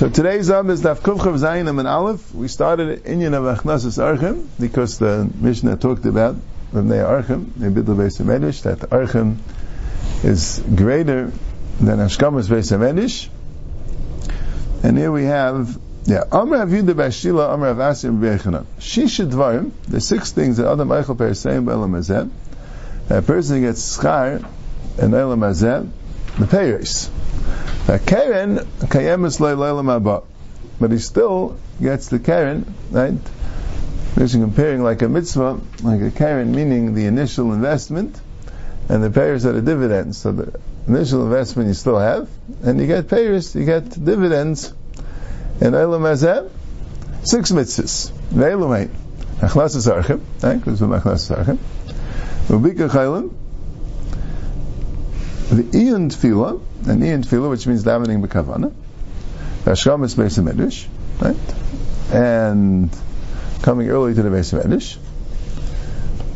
So today's Am is Daf Kufchav Zayin and Aleph. We started Inyan of Achnasas Archim because the Mishnah talked about Rabnei Archim, the Bidl Beis Medish, that Archim is greater than Ashkamas Beis Medish. And here we have, yeah, Amr Avidah Bashila, Amr Avasim Bechana. Shisha Dvarim, the six things that Adam Eichel Per saying Elam Hazeh, a person gets schar in Elam Hazeh, the Peiris. Karen kayemis leilam but he still gets the Karen, right? This is comparing like a mitzvah, like a Karen, meaning the initial investment, and the payers are the dividends. So the initial investment you still have, and you get payers, you get dividends. And Eilam Hazeh, six mitzvahs. Ve'elam eight. Achlas Archim, right? Because we're Achlas Archim. Ubika Chaylim, the Ian Tefillah, an Ian Tefillah, which means davening b'kavana, Hashkam is Beis Medrash, right? And coming early to the Beis Medrash,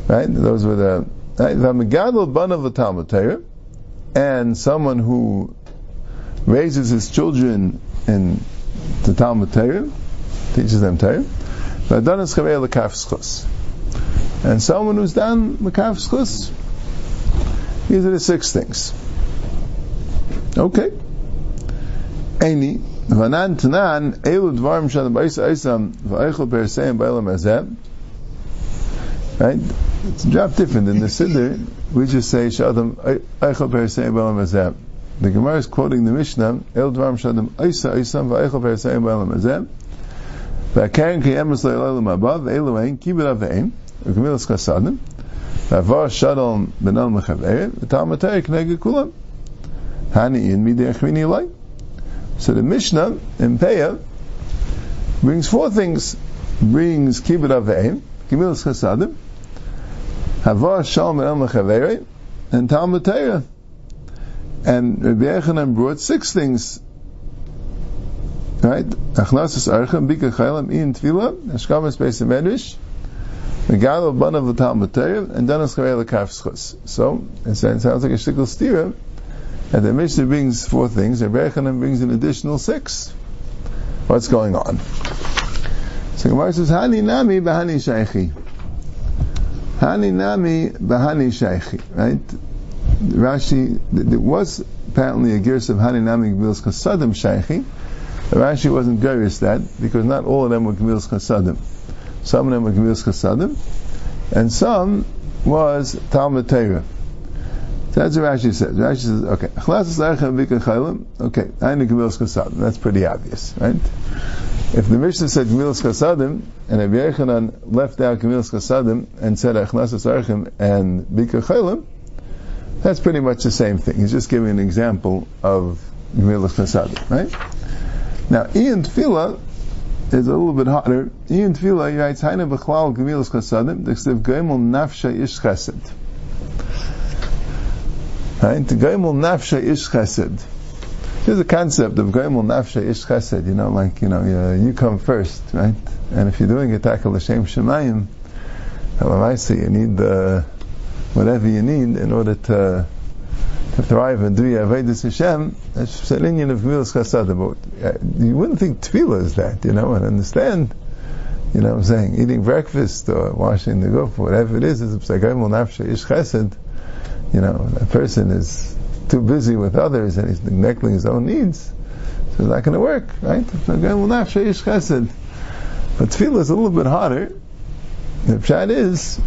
right? Those were the right? the Megadol Ban of the Talmud Torah, and someone who raises his children in the Talmud Torah, teaches them Torah, and someone who's done Makaf Schus, these are the six things. Okay. Eini, Vanan Tanan, Elu Dvarim Shadam Baisa Isam, Va'eichel Periseim Ba'elam Azeb. Right? It's a drop different. In the Siddur, we just say Shadam Eichel Periseim Ba'elam Azeb. The Gemara is quoting the Mishnah, El Dvarim Shadam Isa Isam, Va'eichel Periseim Ba'elam Azeb. והקרן קיימת לעולם הבא, ואלו הן, כי בלב ואין, וגמילס חסדים, ועבר שלום בן אל מחבר, ותלמד תרא כנגד כולם. So the Mishnah in Peah brings four things. Brings kibbut aveim, gemilas chasadim, havar shalom el mechaveri, and Talmud Torah. And Rabbi Yechanan brought six things. Right? Achnasas archem, bika chaylam, in tefillah, hashkamas beis medrash, megalo banav Talmud Torah, and danas charei lekaf So, it sounds like a shtickle stira, and the Mishnah brings four things, and Rechanan brings an additional six. What's going on? So Gemara says, Hani nami bahani shaykhi. Hani nami bahani shaykhi. Right? Rashi, there was apparently a gears of Hani nami gemilas kasadim shaykhi. Rashi wasn't curious that, because not all of them were gemilas kasadim. Some of them were gemilas kasadim, and some was Talmud Torah. So that's what Rashi says. Rashi says, okay, okay, that's pretty obvious, right? If the Mishnah said Gemilas Kasadim, and Rabbi Yechanan left out Gemilas Kasadim and said Achnasas Archim and Bika Chaylim, that's pretty much the same thing. He's just giving an example of Gemilas Kasadim, right? Now, Ian Tefillah is a little bit harder. Ian Tefillah, he writes, Haina B'chlal Gemilas Kasadim, Dextiv Gemel Nafsha Ish Chesed. Right? Goimel nafsha ish chesed. There's a concept of goimel nafsha ish chesed. You know, like you know, you, you come first, right? And if you're doing a tackle l'shem shemayim, you need whatever you need in order to to thrive and do your avodas Hashem. Of. But uh, you wouldn't think tefillah is that, you know, and understand. You know what I'm saying? Eating breakfast or washing the goof, whatever it is, like goimel nafsha ish chesed you know, a person is too busy with others and he's neglecting his own needs, so it's not going to work, right? Shasid. But tefillah is a little bit harder. The pshat is,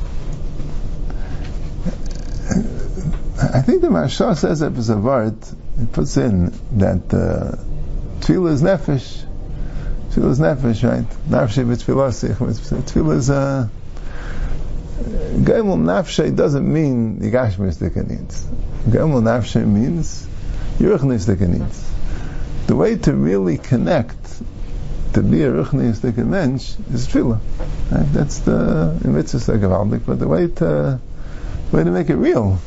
I think the Maharsha says that Zavart, it puts in that uh, tefillah is nefesh. Tefillah is nefesh, right? Nafshe v'tefillah Tefillah is uh, Gaimul Nafshe doesn't mean the Gashmistika needs. Gaimul Nafshe means Yeruchnistika needs. The way to really connect to be a Ruchnistika mensch is tefillah. Right? That's the mitzvah Gavaldik, but the way to way to make it real.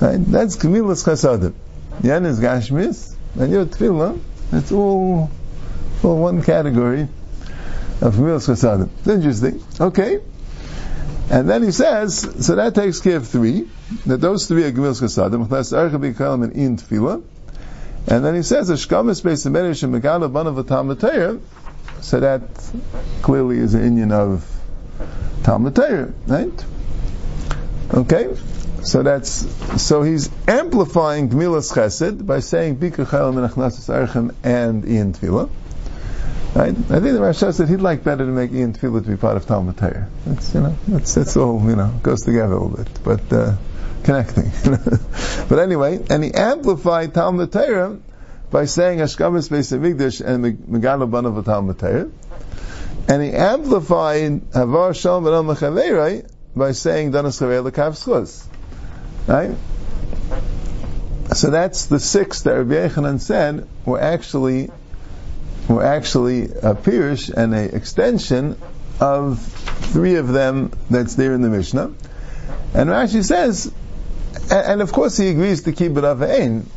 Right? That's Kamilas Chasadim. Yan is Gashmis, and your tefillah, it's all, all one category of Kamilas Chasadim. It's interesting. Okay. And then he says, so that takes care of three, that those three are Gemilas Chasadim, Chlas Archa B'Kalam and In Tefillah, And then he says, Ashkamis Beis Medish and Megala Banav Talmud. So that clearly is an Indian of Talmud right? Okay? So that's, so he's amplifying Gmilas Chesed by saying Bika and Menachnasis Archem and Ian Tefillah. Right? I think the Rashi said he'd like better to make Ian Tefillah to be part of Talmud Torah. That's, you know, that's, that's all, you know, goes together a little bit. But, uh, connecting. but anyway, and he amplified Talmud Torah by saying Ashkamas Beis Hamikdash and Megala Banav Talmud Torah. And he amplified Havar Shalom Ben Al by saying Danas Chavei Lekav Schuz. Right? So that's the six that Rabbi Yechanan said were actually were actually a pirush and a extension of three of them that's there in the Mishnah. And Rashi says, and, and of course he agrees to keep it Ein.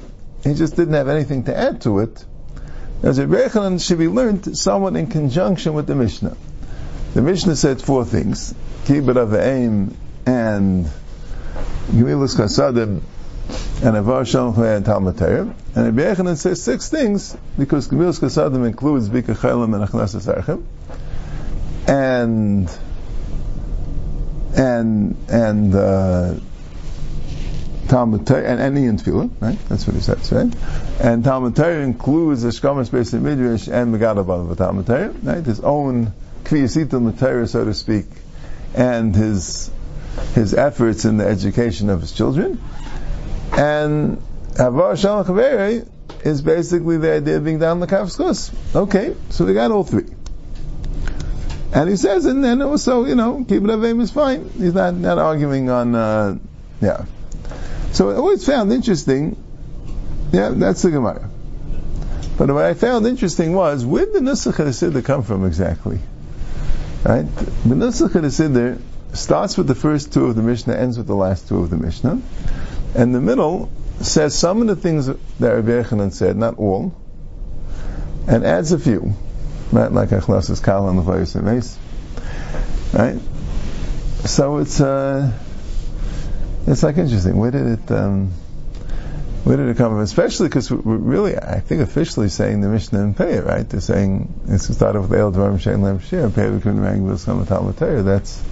He just didn't have anything to add to it. As Rabbi Yechanan should be learned somewhat in conjunction with the Mishnah. The Mishnah said four things: kibbut Ein and Gemilas Chasadim and Avar Shalom and Talmud Torah. And Rabbi Yechanan says six things because Gemilas Chasadim includes Bika Chaylim and Achnasas Archim. And and and uh, Talmud Torah and any in Tefillah, right? That's what he says, right? And Talmud Torah includes the Shkamas Beis Midrash and Megadabav of Talmud Torah, right? His own Kviyasitim Torah, so to speak, and his his efforts in the education of his children. And Havar Shalom Chaveri is basically the idea of being down the Kafskos. Okay, so we got all three. And he says, and then also, you know, keep it avim is fine. He's not, not arguing on, uh, yeah. So I always found interesting, yeah, that's the Gemara. But what I found interesting was, where did the Nusach HaSiddur come from exactly? Right? The Nusach HaSiddur starts with the first two of the Mishnah, ends with the last two of the Mishnah. And the middle says some of the things that Rabbi Yechanan said, not all, and adds a few. Right? Like Achlas's Kal and the Vayus Right? So it's, uh, it's like interesting. Where did it, um, where did it come from? Especially because we're really, I think, officially saying the Mishnah and Pei, right? They're saying it's started with El Dvarim Shein Lem Shir, Pei V'Kum That's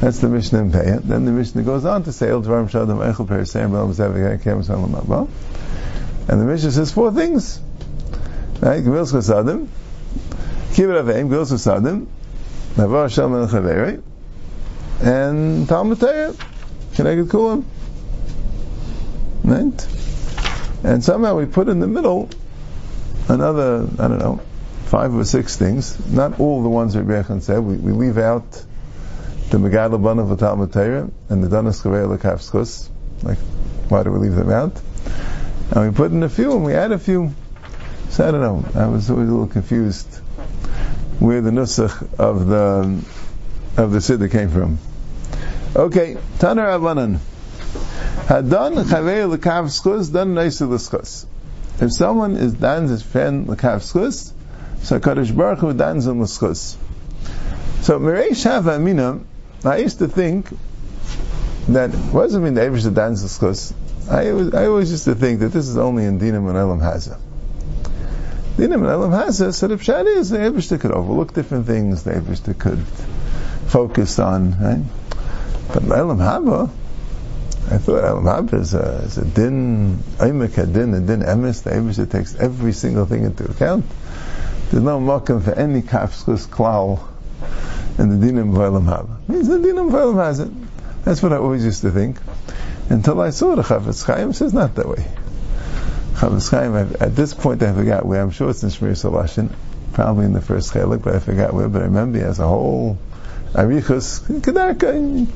that's the Mishnah in Pei. Then the Mishnah goes on to say El Dvarim Shadam Echel Per Seim Bel Mzev Kem Salam Abba. And the Mishnah says four things, right? Gemilas Chasadim, Kibbut Aveim, Gemilas Chasadim, Navar Shalom El Chaveri, and Talmud Torah. Connected Kulam. Right? And somehow we put in the middle another, I don't know, five or six things. Not all the ones Rebbe said. We, we leave out the Megad Ban of Talmud Torah and the Danas Chavei. Like, why do we leave them out? And we put in a few and we add a few. So I don't know. I was always a little confused where the nusach of the of the siddur came from. Okay, Taner Avanan. Hadan chavei lekav schus, dan neisi l'schus. If someone is dans friend schus, so Kadosh Baruch Hu dans him l'schus. So Mireish Hava Amina, I used to think that what does it mean the Avish dans l'schus? I always, I always used to think that this is only in Dinam and Elam Haza. Dinam and Elam Haza, so the Pshat is the Avish could overlook different things, the Avish could focus on, right? But Elam Haba, I thought Elam Haba is a, is a din, Aimek a din, a din emes, the that takes every single thing into account. There's no mokum for any kafskus klal in the dinim of Elam Haba. Means the dinim of Elam has it. That's what I always used to think. Until I saw the Chafetz Chaim says not that way. Chafetz Chaim, at this point I forgot where, I'm sure it's in Shmiras Halashon, probably in the first chelik, but I forgot where, but I remember he has a whole Arichus, Kedarka,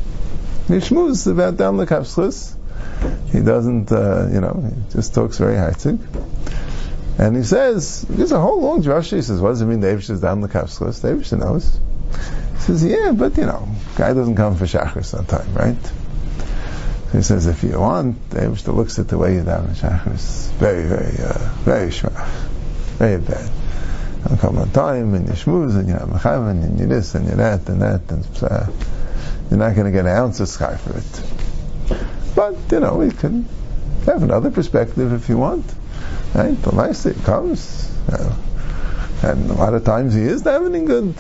Nishmuz about Dam Lekavschus. He doesn't, uh, you know, he just talks very high And he says, there's a whole long drasha. He says, what does it mean the Abish is down the Kapschus? The Abish knows. He says, yeah, but you know, guy doesn't come for Shachris on time, right? he says, if you want, the looks at the way you down the Shachris, very, very, uh, very shmach, very bad. I'll come on time, and you shmooze, and you have mechavan, and you this, and you that, and that, and uh, you're not going to get an ounce of sky for it. But, you know, we can have another perspective if you want. Right? The Maisa comes, uh, and a lot of times he is davening good.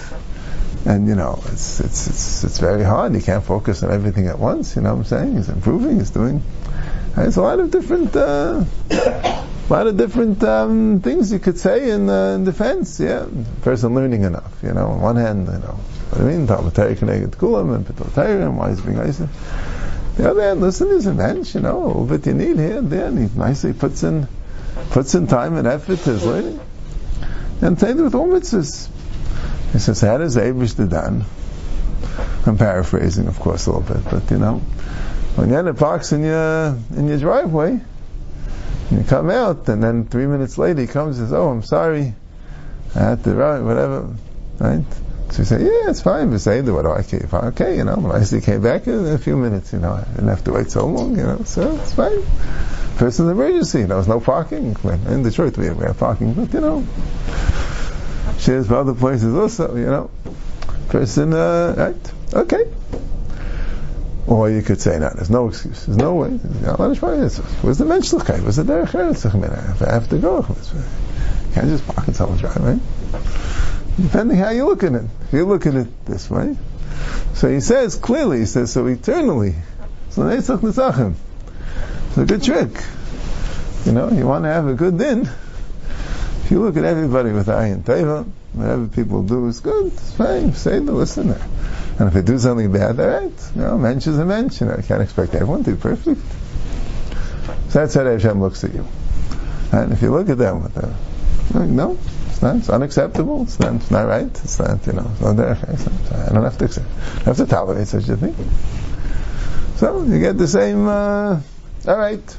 And you know, it's, it's, it's, it's very hard. He can't focus on everything at once, you know what I'm saying? He's improving, he's doing, there's a lot of different, uh, a lot of different um, things you could say in, uh, in defense. Yeah, person learning enough. You know, on one hand, you know, what I mean, and why is being nice. The other hand, listen, there's a bench, you know, a little you need here and there, and he nicely puts in, puts in time and effort to his learning. And same with all mitzvahs. He says, how does Abish done? I'm paraphrasing, of course, a little bit, but you know, when you're in a box in your, in your driveway, you come out, and then three minutes later he comes and says, oh, I'm sorry, I had to run, whatever, right? So you say, yeah, it's fine, but say, what do I care? Okay, you know, when I see came back in a few minutes, you know, I didn't have to wait so long, you know, so it's fine. First Person's emergency, there was no parking. In Detroit we have parking, but you know, shares for other places also, you know. Person, uh, right? Okay. Or you could say, no, there's no excuse. There's no way. Where's the menschlichkeit? Where's the derech eretz? I have to go, you can't just park and in someone's driveway. Depending how you look at it. If you look at it this way. So he says clearly, he says, so eternally. So Netzach Nitzachim. It's a good trick. You know, you want to have a good din. If you look at everybody with ayin teva, whatever people do is good, it's fine, say the listener. And if they do something bad, alright, you know, mensch is a mensch, you can't expect everyone to be perfect. So that's how Hashem looks at you. And if you look at them with them, like, no, it's not, it's unacceptable, it's not, it's not right, it's not, you know, it's not there, I don't have to accept, I have to tolerate such a thing. So, you get the same, uh, alright,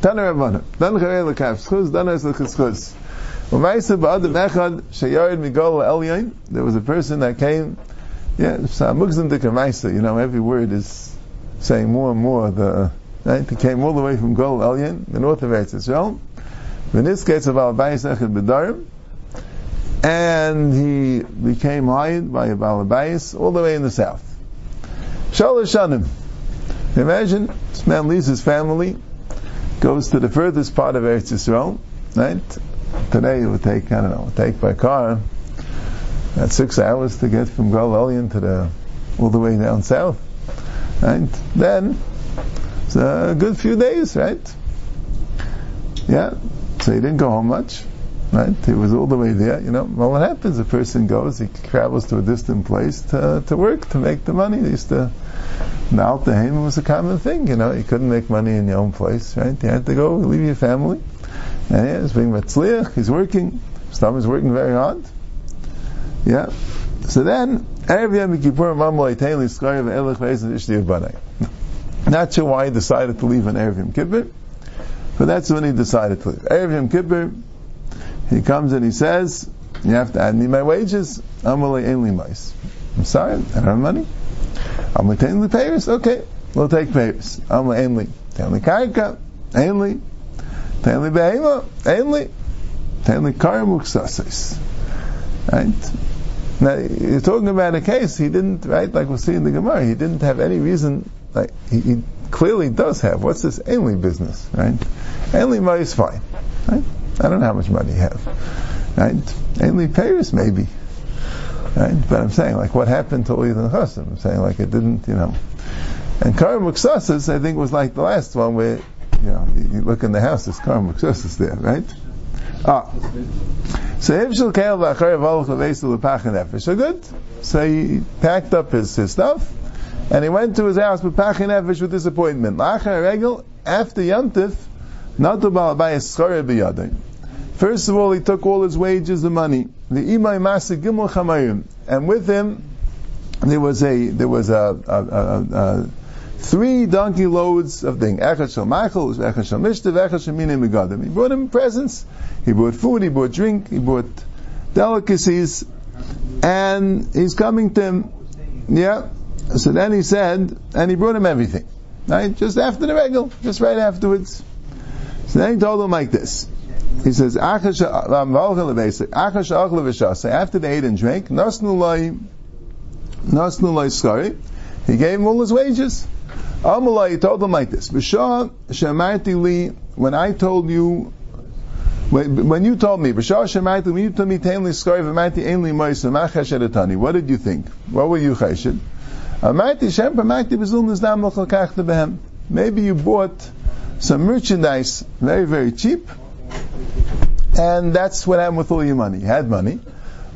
Tana Rabbana, Dan Charei Lekav, Schuz. There was a person that came, yeah, uh, you know, every word is saying more and more. The uh, right, he came all the way from Galil Elyon, the north of Eretz Yisrael. V'nisketz of Al-Bayis Echad B'darim, and he became hired by a Balabais all the way in the south. Shalosh Shanim. Imagine this man leaves his family, goes to the furthest part of Eretz Yisrael, right? Today it would take, I don't know, take by car, that's six hours to get from Galilean to the, all the way down south. Right? Then, it's a good few days, right? Yeah. So he didn't go home much. Right? He was all the way there. You know, well, what happens? A person goes, he travels to a distant place to, to work, to make the money. He used to, now the Altaheim was a common thing, you know. You couldn't make money in your own place, right? You had to go, leave your family. And yeah, he's being Matzliach, he's working. Stam is working very hard. Yeah. So then. Not sure why he decided to leave on Erev Yom Kippur, but that's when he decided to leave. Erev Yom Kippur, he comes and he says, you have to add me my wages. Mais. I'm sorry, I don't have money. I'm payers. Okay, we'll take payers. Amalei Ein Li. Taking Karka. Ein Me behema. Tell me karamuksasis. Right? Now, you're talking about a case, he didn't, right, like we'll see in the Gemara, he didn't have any reason, like, he, he clearly does have. What's this ainly business, right? Ainly money is fine, right? I don't know how much money you have, right? Ainly payers, maybe, right? But I'm saying, like, what happened to Ulid Chasim? I'm saying, like, it didn't, you know. And Muksasis, I think, was like the last one where you you look in the house, there's karma is there, right? Ah. So Hivshel Kael V'achar Volch Levesu L'pachin Nefesh. So good. So he packed up his, his stuff, and he went to his house with Pachin Nefesh with disappointment. Lachar Regel, after Yantif, Natu Balabayas Schare B'yadin. First of all, he took all his wages and money. The Imai Masa Gimel Chamayim. And with him, there was a, there was a, a, a, a three donkey loads of thing. Echad shel machal, echad shel mishtav, echad shel minei megadim. He brought him presents. He brought food. He brought drink. He brought delicacies, and he's coming to him. Yeah. So then he said, and he brought him everything. Right? Just after the regal, just right afterwards. So then he told him like this. He says, after they ate and drank, he gave him all his wages. Amalai told him like this: B'shah shemarti li, when I told you When, you told me, B'shah Shemaiti, when you told me, Tainli Skoi V'maiti Ainli Moisa, Ma Chesed what did you think? What were you? Amaiti Shem Nizdam Kachta Behem. Maybe you bought some merchandise very, very cheap, and that's what happened with all your money. You had money,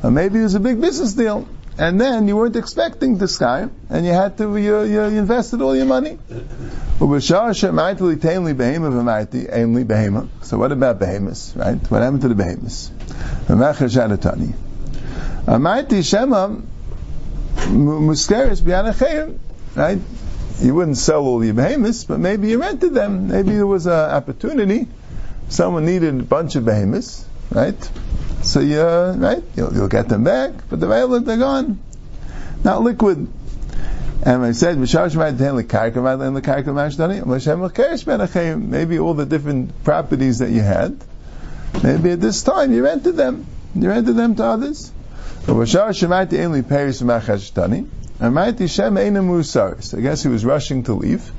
or maybe it was a big business deal, and then you weren't expecting this guy, and you had to, you, you invested all your money. So what about behemoths, right? What happened to the behemoths? Amaiti Shema muskeris right? You wouldn't sell all your behemoths, but maybe you rented them. Maybe there was an opportunity. Someone needed a bunch of behemoths, right? So you, right? You'll, you'll get them back, but the violet they're gone. Not liquid. And I said, maybe all the different properties that you had, maybe at this time you rented them. You rented them to others. And I guess he was rushing to leave.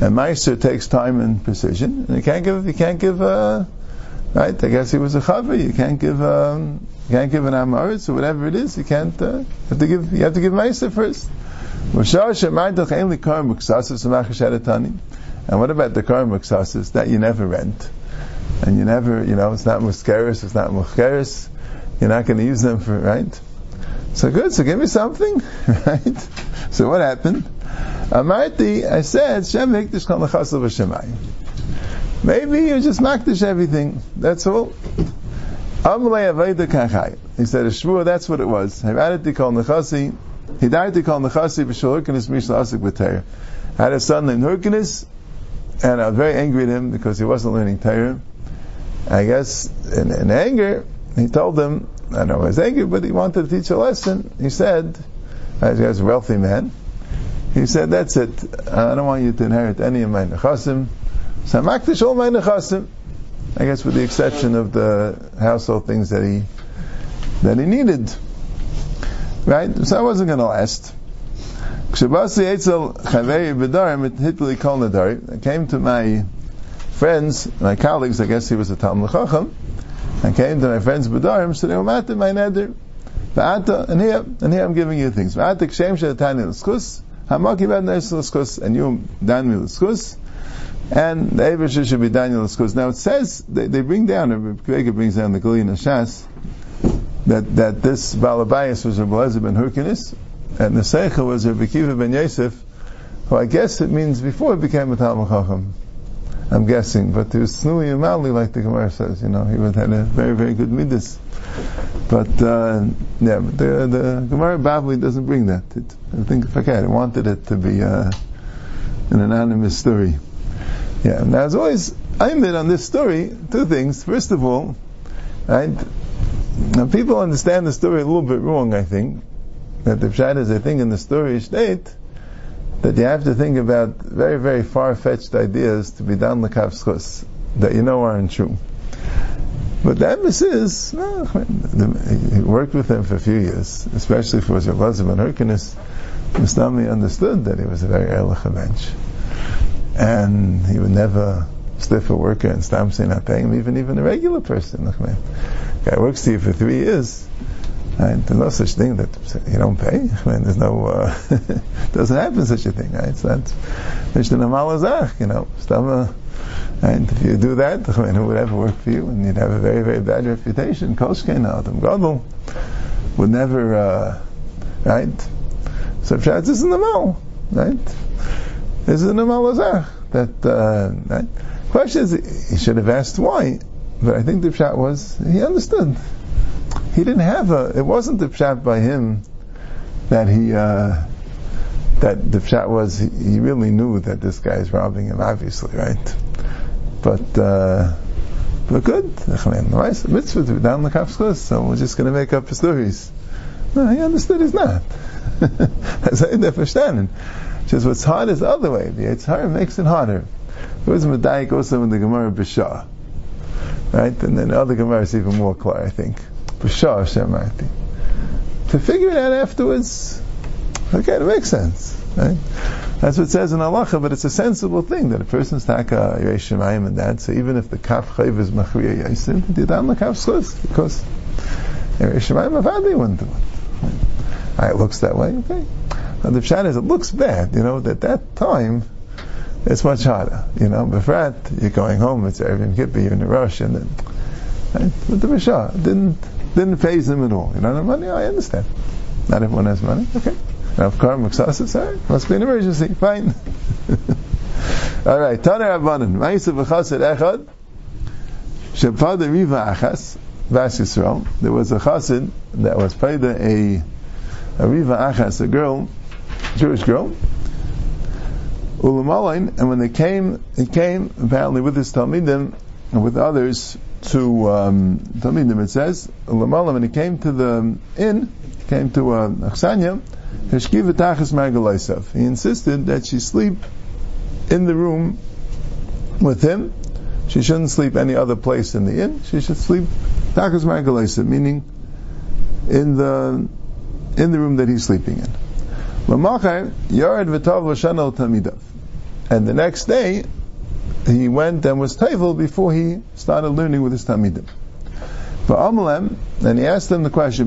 And Meister takes time and precision, and you can't give, you can't give, uh, right? I guess he was a chaver. You can't give, um, you can't give an amaritz or whatever it is. You can't. Uh, have to give. You have to give Meister first. And what about the karm muksasis that you never rent, and you never, you know, it's not muskeris, it's not mucheris. You're not going to use them for right. So good. So give me something, right? So what happened? I said, Shem Hikdish Kal Nechasav Maybe you just makdish everything. That's all. He said, a shvur, that's what it was. Kal Nechasi, Hidayati Kal Nechasi B'Shul Hurkanis Mishla Asik B'Teir. I had a son named Hurkanis, and I was very angry at him because he wasn't learning Torah. I guess in, in anger, he told him, I don't know, he was angry, but he wanted to teach a lesson. He said, as he was a wealthy man, he said, that's it. I don't want you to inherit any of my nechasim. So makdish all my nechasim. I guess with the exception of the household things that he, that he needed. Right? So I wasn't going to last. I came to my friends, my colleagues, I guess he was a Talmud Chacham, I came to my friends B'darim, so they were matter my neder. And here, and here I'm giving you things. And you dan mi and the Eivisha should be Daniel l'skus. Now it says, they, they bring down, Kvega brings down the Galil Shas, that, that this Balabayas was Rabbi Lezer ben Hurkinis, and the Seicha was Rabbi Kiva ben Yosef, who I guess it means before he became a Talmud Chacham. I'm guessing, but he was snui and mildly, like the Gemara says. You know, he had a very, very good midas. But uh, yeah, but the, the Gemara Bavli doesn't bring that. It, I think can, I wanted it to be uh, an anonymous story. Yeah, and as always, I made on this story two things. First of all, right, now people understand the story a little bit wrong. I think that the pshat is a thing in the story state that you have to think about very, very far-fetched ideas to be done l'kavschus that you know aren't true. But the emphasis is, no, he worked with him for a few years, especially for Elazar and Hyrcanus. Mustami understood that he was a very ehrlich bench. And he would never stiff a worker and stam say not paying him, even, even a regular person. Guy works to you for three years, Right? There's no such thing that you don't pay. I mean, there's no, uh, doesn't happen such a thing, right? So that's, Mishnah you know, Stama, and if you do that, I mean, who would ever work for you? And you'd have a very, very bad reputation. Koshkein, Adam Gadol, would never, uh, right? So this is the mal, right? This is the Malazach. That, uh, right? Question is, he should have asked why, but I think the Pshat was, he understood he didn't have a. It wasn't the pshat by him that he uh, that the pshat was. He, really knew that this guy is robbing him, obviously, right? But uh, but good. Mitzvah to be down the kafskos, so we're just going to make up stories. No, he understood he's not. That's how. Just what's hard is the other way. The Yitzhar makes it harder. There was a medayik also in the Gemara B'Shah. Right? And then the other Gemara is even more clear, I think. B'shah Shemarti. To figure it out afterwards, okay, it makes sense. Right? That's what it says in halacha, but it's a sensible thing that a person's taka Yerei and that. So even if the kaf chayv is machriya yaisim, the dan the kaf schus because Yerei Shemayim avadi wouldn't do it. It looks that way. Okay. Now the pshat is it looks bad. You know that that time it's much harder. You know, befrat you're going home. It's Erev Kippur. You're in a rush, and then right? but the Mishah didn't didn't phase him at all. You don't have money? I understand. Not everyone has money. Okay. Rav Kar sorry, must be an emergency. Fine. All right. Tana Rabbanan. Ma'isa v'chassid echad. Shepada riva achas. Vas. There was a chassid that was paid a a riva achas, a girl, Jewish girl. Ulamalain, and when they came, he came apparently with his talmidim and with others to um, talmidim. It says Ulamalain when he came to the inn, came to uh, Achsanya, he insisted that she sleep in the room with him. She shouldn't sleep any other place in the inn. She should sleep tachas margalaisa, meaning in the in the room that he's sleeping in. And the next day, he went and was table before he started learning with his tamidim. And he asked them the question,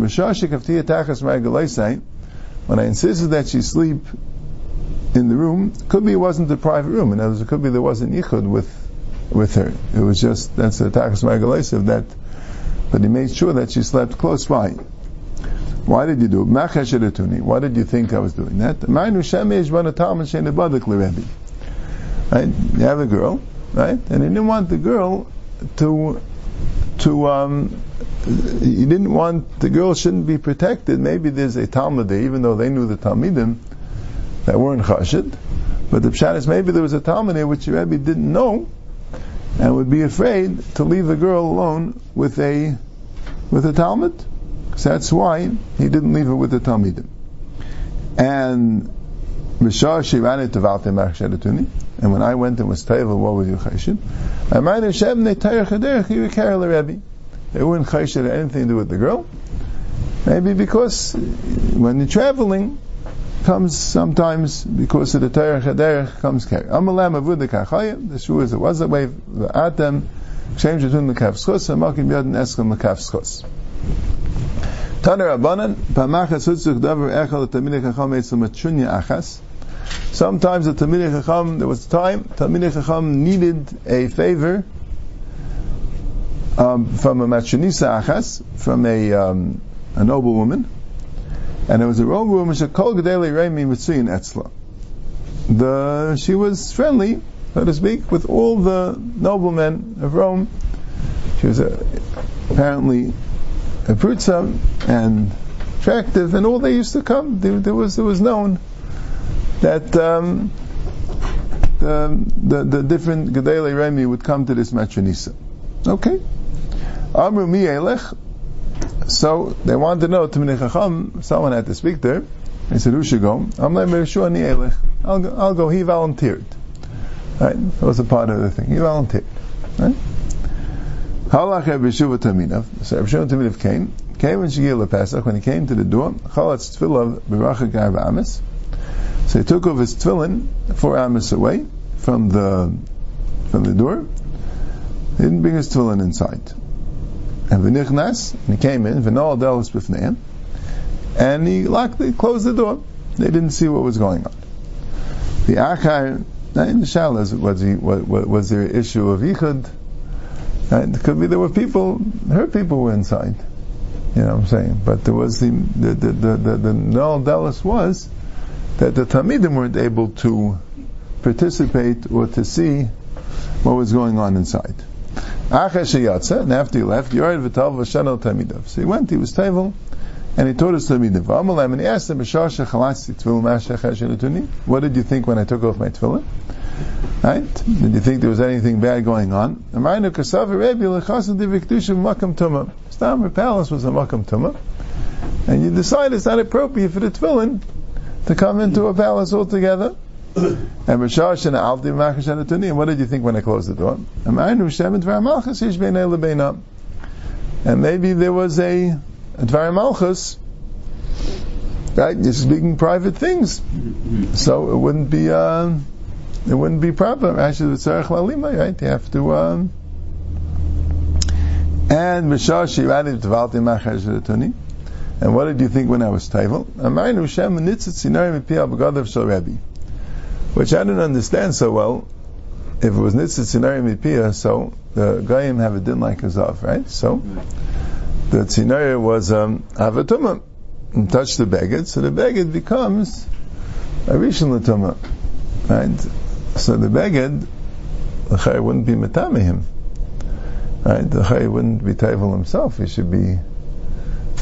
when I insisted that she sleep in the room, could be it wasn't a private room. In other words, it could be there wasn't yichud with with her. It was just that's the takas that. But he made sure that she slept close by. Why did you do it? Why did you think I was doing that? Right? You have a girl, right? And he didn't want the girl to to um, he didn't want the girl shouldn't be protected. Maybe there's a Talmud there, even though they knew the Talmidim that weren't chashid. But the pshat is maybe there was a Talmud there which Rebbe didn't know and would be afraid to leave the girl alone with a with a Talmud. So that's why he didn't leave her with the Talmidim. And. And when I went and was Taiva, what was your chayshid? They weren't chayshid anything to do with the girl. Maybe because when you're traveling, comes sometimes because of the Torah Chaderech comes carry. Amalam avud the kachayim. The shul is it was that way. The atem exchange between the kaf schus and makim yad and eskom the kaf schus. Sometimes the Talmidei Chacham, there was a time, Talmidei Chacham needed a favor um, from a Machinisa Achas, from a, um, a noble woman, and it was a noble woman, Shekol Gedele Reimi Mitsuyin Etzla. The, she was friendly, so to speak, with all the noblemen of Rome. She was a, apparently a prutza and attractive, and all they used to come. There, there was, it was known that um, the, the, the different Gedele Remi would come to this Matronisa. Okay. Amru mi. So they wanted to know, Tamini Chacham, someone had to speak there. He said, who should go? I'm ni. I'll I'll go. He volunteered. Right? That was a part of the thing. He volunteered. Right? Halach Rabbi Taminav. So Taminav came. Came when Shigil when he came to the door, Chalatz Tfilav Amis. So he took off his tefillin four amos away from the from the door. He didn't bring his tefillin inside. And v'nichnas, and he came in, v'nol b'fneim, and he locked, he closed the door. They didn't see what was going on. The achar, in the shalas, was he was, was there issue of yichud? Uh, it could be there were people, her people were inside. You know what I'm saying? But there was the the the the, the, the null delis was that the Talmidim weren't able to participate or to see what was going on inside. And after he left. So he went, he was table, and he told his Talmidim. And he asked What did you think when I took off my tefillin? Right? Did you think there was anything bad going on? Stam, palace was a makam tumah, and you decide it's not appropriate for the tefillin to come into a palace altogether. And what did you think when I closed the door? And maybe there was a, Dvar Malchus right? You're speaking private things, so it wouldn't be um, it wouldn't be proper. Actually, it's lalima, right? You have to. Um, and Mishashi added Tvalti Machar And what did you think when I was Taival? Amaynu Shem Nitzit Sinarim Piyal Begadav Shal. Which I didn't understand so well. If it was Nitzit Sinarim Piyah, so the Goyim have a din like Azav, right? So the Tzinari was um, Avatuma and touch the beged, so the beged becomes a Rishon Latuma. Right? So the beged, the Chay wouldn't be Matamehim. Right? The Chay wouldn't be Taival himself, he should be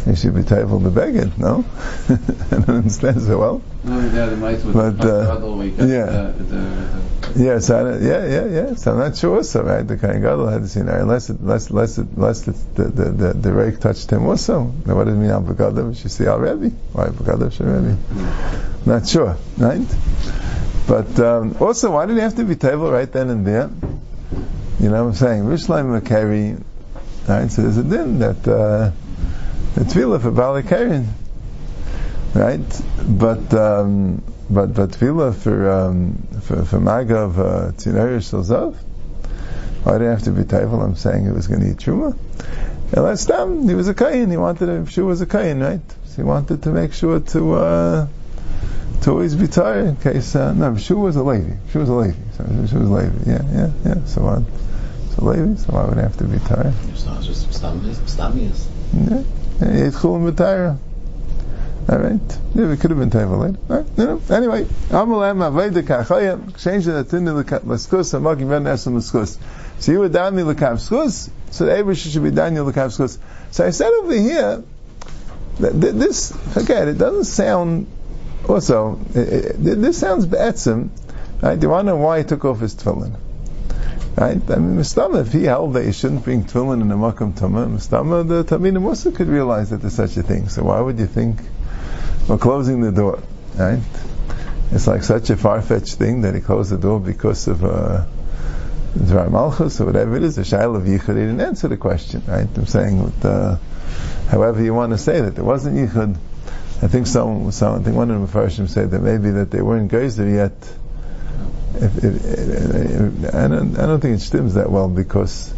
he should be Taival the beged, no? I don't understand so well. No, yeah, the mice But, uh, yeah. The, the, the, Yes, I don't, yeah, yeah, yeah. So I'm not sure also, right? The Kohen Gadol had to see unless it, unless, unless, it, unless the, the, the, the, rake touched him also. Now what does it mean Al Begadav? Should see Al Rebbe. Why Begadav should Rebbe? Not sure, right? But um, also, why did he have to be table right then and there? You know what I'm saying? Rishleim Makari, right? So there's a din that uh, the tefillah for Balakarin, right? But um, but but tefillah for um, for for Magav uh, Tziner Shalzav. Why did he have to be table? I'm saying he was going to eat truma. And last time he was a kain. He wanted to. Sure was a kain, right? So he wanted to make sure to uh, to always be tired in case. Uh, no, she was a lady. She was a lady. So she was a lady. Yeah, yeah, yeah. So on. So lady. So why would have to be tired? It's not just stamias. Yeah. Yeah, Yitzchul and all right. Yeah, we could have been table later. Right. You know. Anyway, Amalem Aveda Kachaya change the tin l'skus Hamakim Ben Esam l'skus. So you were down the Kavskus. So the Abrish should be down the l'kav skus. So I said over here that this again it doesn't sound. Also, it, it, this sounds be'etzim. Right? You want to know why he took off his tefillin? Right? I mean, Mustama, if he held that you shouldn't bring tefillin in a makam tuma, Mustama, the Tamina Musa could realize that there's such a thing. So why would you think we're closing the door? Right? It's like such a far-fetched thing that he closed the door because of uh, Dvar Malchus or whatever it is. The Shail of Yichud, he didn't answer the question. Right? I'm saying, uh, however you want to say that there wasn't Yichud. I think some, some I think one of the Mepharshim said that maybe that they weren't Geyser yet if, if, if, I, don't, I don't think it stems that well because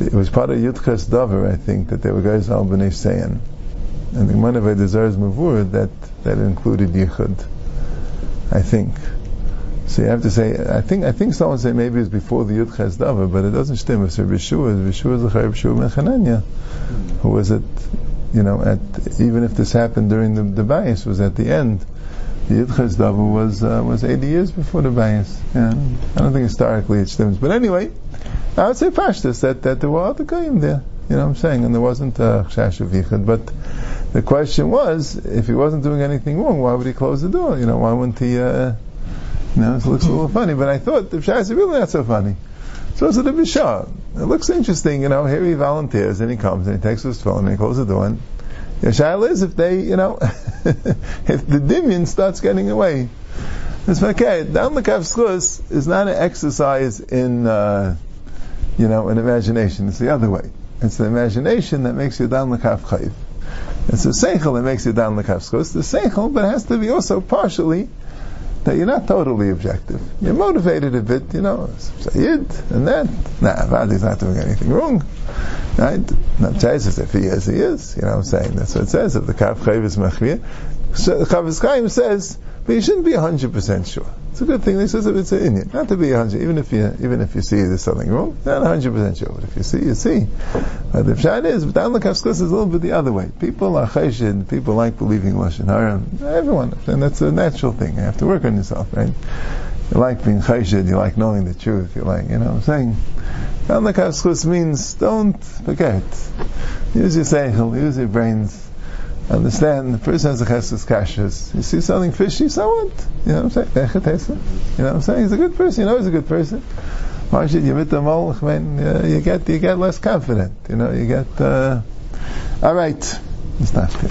it was part of Yudches Dover, I think, that they were guys al b'nei Sayan. And the Manavai deserves Mavur that, that included Yichud. I think. So you have to say, I think, I think someone say maybe it's before the Yudches Dover, but it doesn't stem. It's Bishua, Bishua is the ben Chananya, who was at, you know, at, even if this happened during the, the bias, was at the end the Yidches Davar was uh, was 80 years before the Bayis. Yeah, I don't think historically it stems. But anyway, I would say Pashtus, that, that there were other Goyim there. You know what I'm saying? And there wasn't a Chash of Yichud. But the question was, if he wasn't doing anything wrong, why would he close the door? You know, why wouldn't he, uh, you know, it looks a little funny. But I thought the Shas is really not so funny. So it's a Bishah. It looks interesting, you know, here he volunteers and he comes and he takes his phone and he closes the door and the shaila is if they, you know, if the dimion starts getting away. It's okay. Down the schus is not an exercise in, uh, you know, in imagination. It's the other way. It's the imagination that makes you down the kaf chayv. It's the seichel that makes you down the kaf schus. The seichel, but it has to be also partially that you're not totally objective. You're motivated a bit, you know, Sayyid and that. Nah, Vadi's not doing anything wrong. Right? Now, says if he is, he is. You know what I'm saying? That's what it says. If the Kaf Chayiv is Machmir. So Chafetz Chaim says, but you shouldn't be 100% sure. It's a good thing. He says if it's an Indian, not to be 100, even if you, even if you see there's something wrong, not 100% sure. But if you see, you see. But the pshat is, but down the is a little bit the other way. People are chayshid, people like believing lashon hara. Everyone, and that's a natural thing. You have to work on yourself, right? You like being chayshid, you like knowing the truth, you like, you know what I'm saying? Down the means don't forget. Use your seichel, use your brains understand the person has a chesed kashas. You see something fishy, so what? You know what I'm saying? You know what I'm saying? He's a good person. You know he's a good person. Why should you meet the molech? Man, you get you get less confident. You know you get. Uh, all right, it's not good.